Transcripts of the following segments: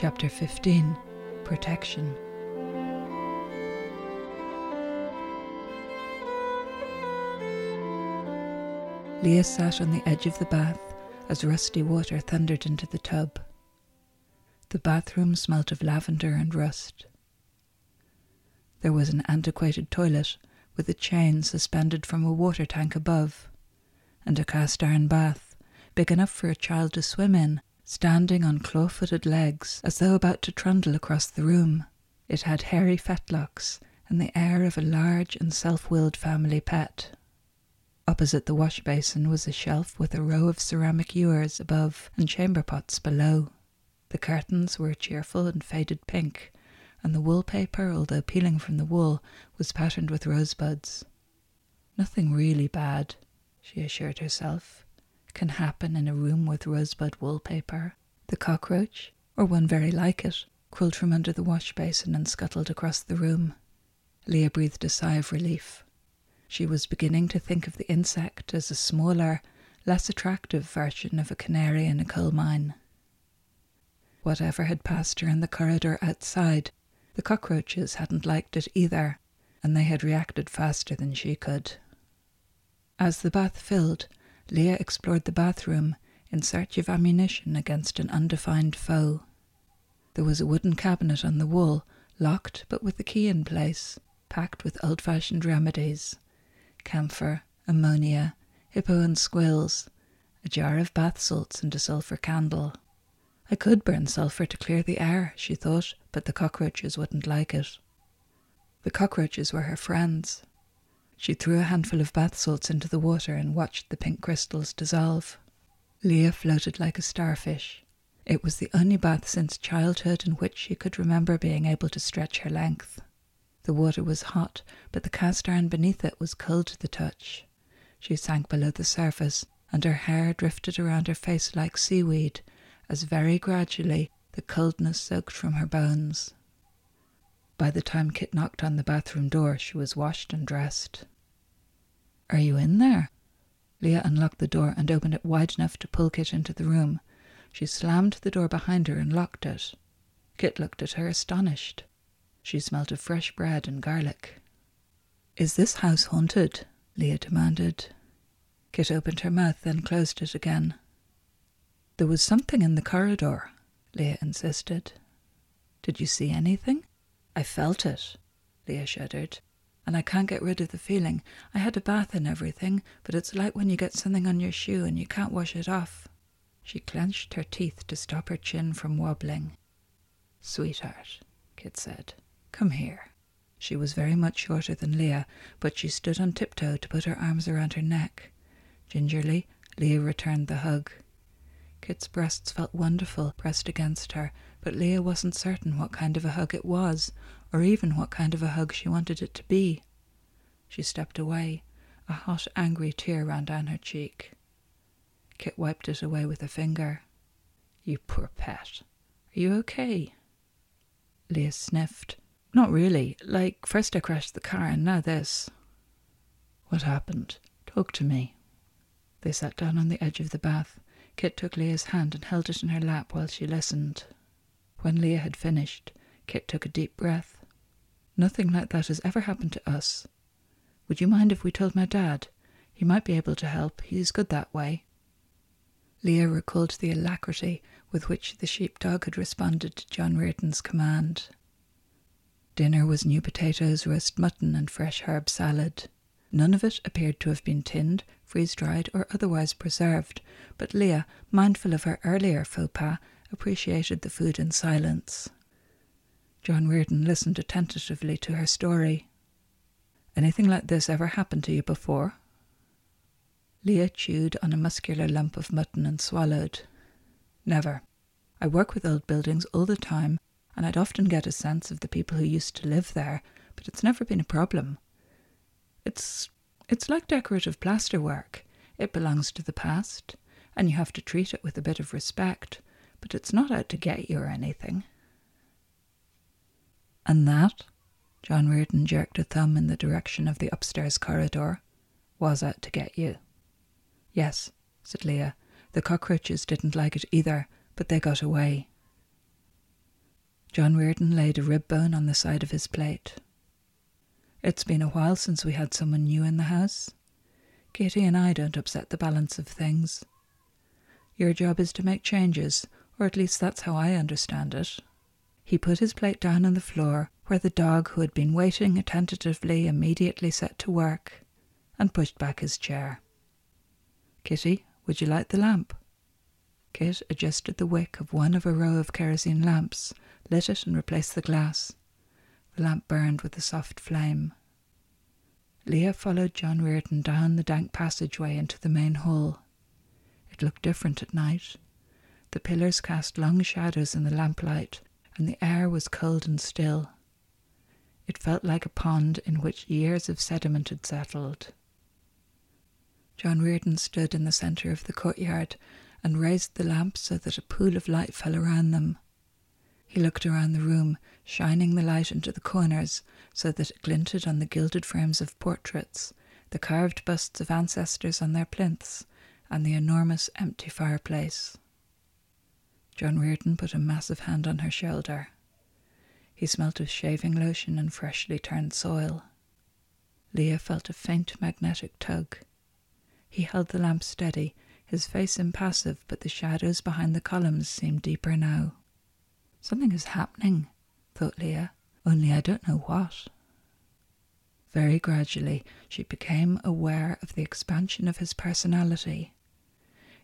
Chapter 15 Protection. Leah sat on the edge of the bath as rusty water thundered into the tub. The bathroom smelt of lavender and rust. There was an antiquated toilet with a chain suspended from a water tank above, and a cast iron bath, big enough for a child to swim in, standing on claw footed legs as though about to trundle across the room. It had hairy fetlocks and the air of a large and self willed family pet. Opposite the wash basin was a shelf with a row of ceramic ewers above and chamber pots below. The curtains were cheerful and faded pink, and the wallpaper, although peeling from the wall, was patterned with rosebuds. Nothing really bad, she assured herself, can happen in a room with rosebud wallpaper. The cockroach, or one very like it, crawled from under the wash basin and scuttled across the room. Leah breathed a sigh of relief. She was beginning to think of the insect as a smaller, less attractive version of a canary in a coal mine. Whatever had passed her in the corridor outside the cockroaches hadn't liked it either, and they had reacted faster than she could. As the bath filled, Leah explored the bathroom in search of ammunition against an undefined foe. There was a wooden cabinet on the wall, locked but with the key in place, packed with old fashioned remedies camphor, ammonia, hippo and squills, a jar of bath salts, and a sulphur candle. I could burn sulphur to clear the air, she thought, but the cockroaches wouldn't like it. The cockroaches were her friends. She threw a handful of bath salts into the water and watched the pink crystals dissolve. Leah floated like a starfish. It was the only bath since childhood in which she could remember being able to stretch her length. The water was hot, but the cast iron beneath it was cold to the touch. She sank below the surface, and her hair drifted around her face like seaweed, as very gradually the coldness soaked from her bones. By the time Kit knocked on the bathroom door, she was washed and dressed. Are you in there? Leah unlocked the door and opened it wide enough to pull Kit into the room. She slammed the door behind her and locked it. Kit looked at her astonished. She smelt of fresh bread and garlic. Is this house haunted? Leah demanded. Kit opened her mouth, then closed it again. There was something in the corridor, Leah insisted. Did you see anything? I felt it, Leah shuddered. And I can't get rid of the feeling. I had a bath and everything, but it's like when you get something on your shoe and you can't wash it off. She clenched her teeth to stop her chin from wobbling. Sweetheart, Kit said, come here. She was very much shorter than Leah, but she stood on tiptoe to put her arms around her neck. Gingerly, Leah returned the hug. Kit's breasts felt wonderful pressed against her, but Leah wasn't certain what kind of a hug it was, or even what kind of a hug she wanted it to be. She stepped away. A hot, angry tear ran down her cheek. Kit wiped it away with a finger. You poor pet. Are you okay? Leah sniffed. Not really. Like, first I crashed the car and now this. What happened? Talk to me. They sat down on the edge of the bath. Kit took Leah's hand and held it in her lap while she listened. When Leah had finished, Kit took a deep breath. Nothing like that has ever happened to us. Would you mind if we told my dad? He might be able to help. He's good that way. Leah recalled the alacrity with which the sheepdog had responded to John Reardon's command. Dinner was new potatoes, roast mutton, and fresh herb salad. None of it appeared to have been tinned, freeze dried, or otherwise preserved, but Leah, mindful of her earlier faux pas, appreciated the food in silence. John Reardon listened attentively to her story. Anything like this ever happened to you before? Leah chewed on a muscular lump of mutton and swallowed. Never. I work with old buildings all the time, and I'd often get a sense of the people who used to live there, but it's never been a problem. It's it's like decorative plasterwork. It belongs to the past, and you have to treat it with a bit of respect, but it's not out to get you or anything. And that, John Reardon jerked a thumb in the direction of the upstairs corridor, was out to get you. Yes, said Leah. The cockroaches didn't like it either, but they got away. John Reardon laid a rib bone on the side of his plate. It's been a while since we had someone new in the house. Kitty and I don't upset the balance of things. Your job is to make changes, or at least that's how I understand it. He put his plate down on the floor, where the dog who had been waiting attentively immediately set to work, and pushed back his chair. Kitty, would you light the lamp? Kit adjusted the wick of one of a row of kerosene lamps, lit it, and replaced the glass. The lamp burned with a soft flame. Leah followed John Reardon down the dank passageway into the main hall. It looked different at night. The pillars cast long shadows in the lamplight, and the air was cold and still. It felt like a pond in which years of sediment had settled. John Reardon stood in the centre of the courtyard and raised the lamp so that a pool of light fell around them. He looked around the room, shining the light into the corners so that it glinted on the gilded frames of portraits, the carved busts of ancestors on their plinths, and the enormous empty fireplace. John Reardon put a massive hand on her shoulder. He smelt of shaving lotion and freshly turned soil. Leah felt a faint magnetic tug. He held the lamp steady, his face impassive, but the shadows behind the columns seemed deeper now. Something is happening, thought Leah, only I don't know what. Very gradually, she became aware of the expansion of his personality.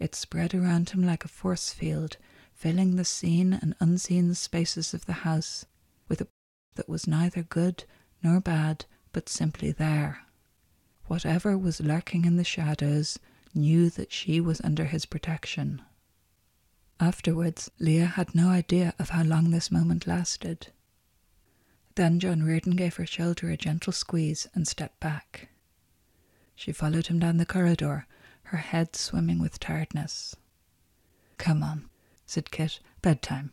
It spread around him like a force field, filling the seen and unseen spaces of the house with a that was neither good nor bad, but simply there. Whatever was lurking in the shadows knew that she was under his protection. Afterwards, Leah had no idea of how long this moment lasted. Then John Reardon gave her shoulder a gentle squeeze and stepped back. She followed him down the corridor, her head swimming with tiredness. Come on, said Kit. Bedtime.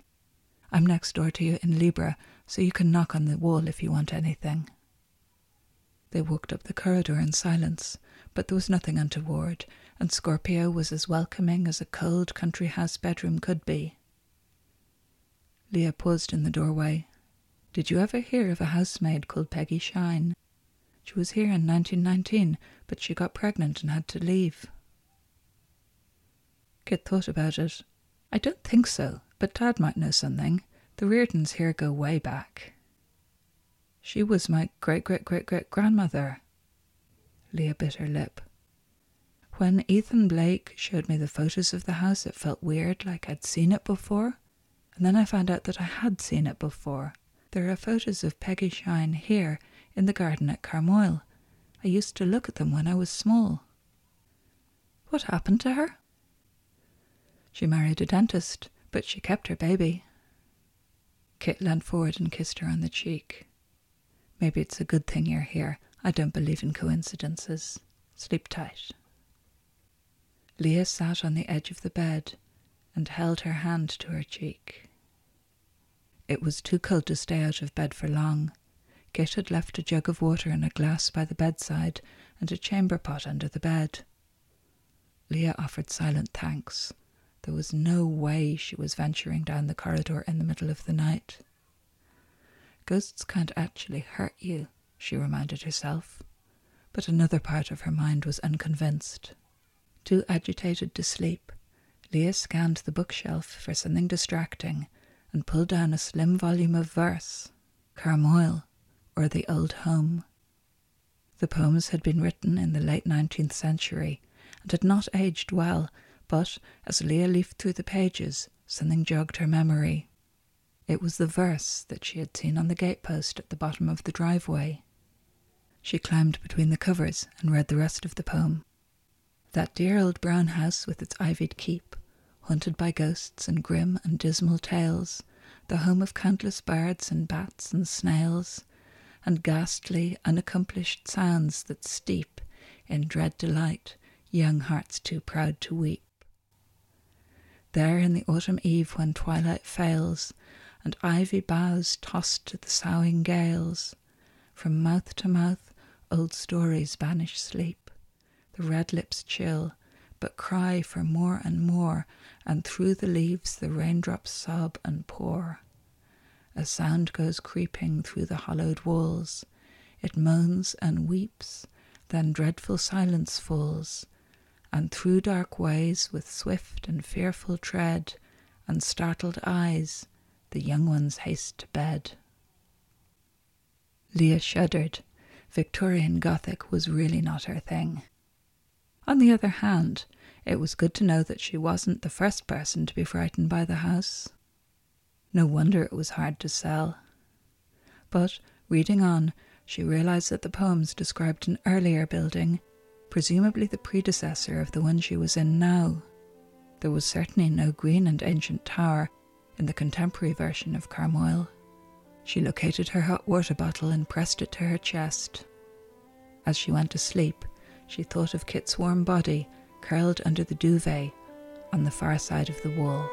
I'm next door to you in Libra, so you can knock on the wall if you want anything. They walked up the corridor in silence, but there was nothing untoward, and Scorpio was as welcoming as a cold country house bedroom could be. Leah paused in the doorway. Did you ever hear of a housemaid called Peggy Shine? She was here in 1919, but she got pregnant and had to leave. Kit thought about it. I don't think so, but Dad might know something. The Reardons here go way back. She was my great great great great grandmother. Leah bit her lip. When Ethan Blake showed me the photos of the house, it felt weird, like I'd seen it before. And then I found out that I had seen it before. There are photos of Peggy Shine here in the garden at Carmoyle. I used to look at them when I was small. What happened to her? She married a dentist, but she kept her baby. Kit leant forward and kissed her on the cheek. Maybe it's a good thing you're here. I don't believe in coincidences. Sleep tight. Leah sat on the edge of the bed and held her hand to her cheek. It was too cold to stay out of bed for long. Kit had left a jug of water and a glass by the bedside and a chamber pot under the bed. Leah offered silent thanks. There was no way she was venturing down the corridor in the middle of the night. Ghosts can't actually hurt you, she reminded herself, but another part of her mind was unconvinced. Too agitated to sleep, Leah scanned the bookshelf for something distracting and pulled down a slim volume of verse, Carmoyle, or The Old Home. The poems had been written in the late nineteenth century and had not aged well, but as Leah leafed through the pages, something jogged her memory. It was the verse that she had seen on the gatepost at the bottom of the driveway. She climbed between the covers and read the rest of the poem. That dear old brown house with its ivied keep, haunted by ghosts and grim and dismal tales, the home of countless birds and bats and snails, and ghastly, unaccomplished sounds that steep in dread delight young hearts too proud to weep. There in the autumn eve when twilight fails, and ivy boughs tossed to the soughing gales, from mouth to mouth old stories banish sleep the red lips chill, but cry for more and more, and through the leaves the raindrops sob and pour. a sound goes creeping through the hollowed walls. It moans and weeps, then dreadful silence falls, and through dark ways with swift and fearful tread and startled eyes the young ones haste to bed. Leah shuddered. Victorian Gothic was really not her thing. On the other hand, it was good to know that she wasn't the first person to be frightened by the house. No wonder it was hard to sell. But, reading on, she realized that the poems described an earlier building, presumably the predecessor of the one she was in now. There was certainly no green and ancient tower in the contemporary version of Carmoyle. She located her hot water bottle and pressed it to her chest. As she went to sleep, she thought of Kit's warm body curled under the duvet on the far side of the wall.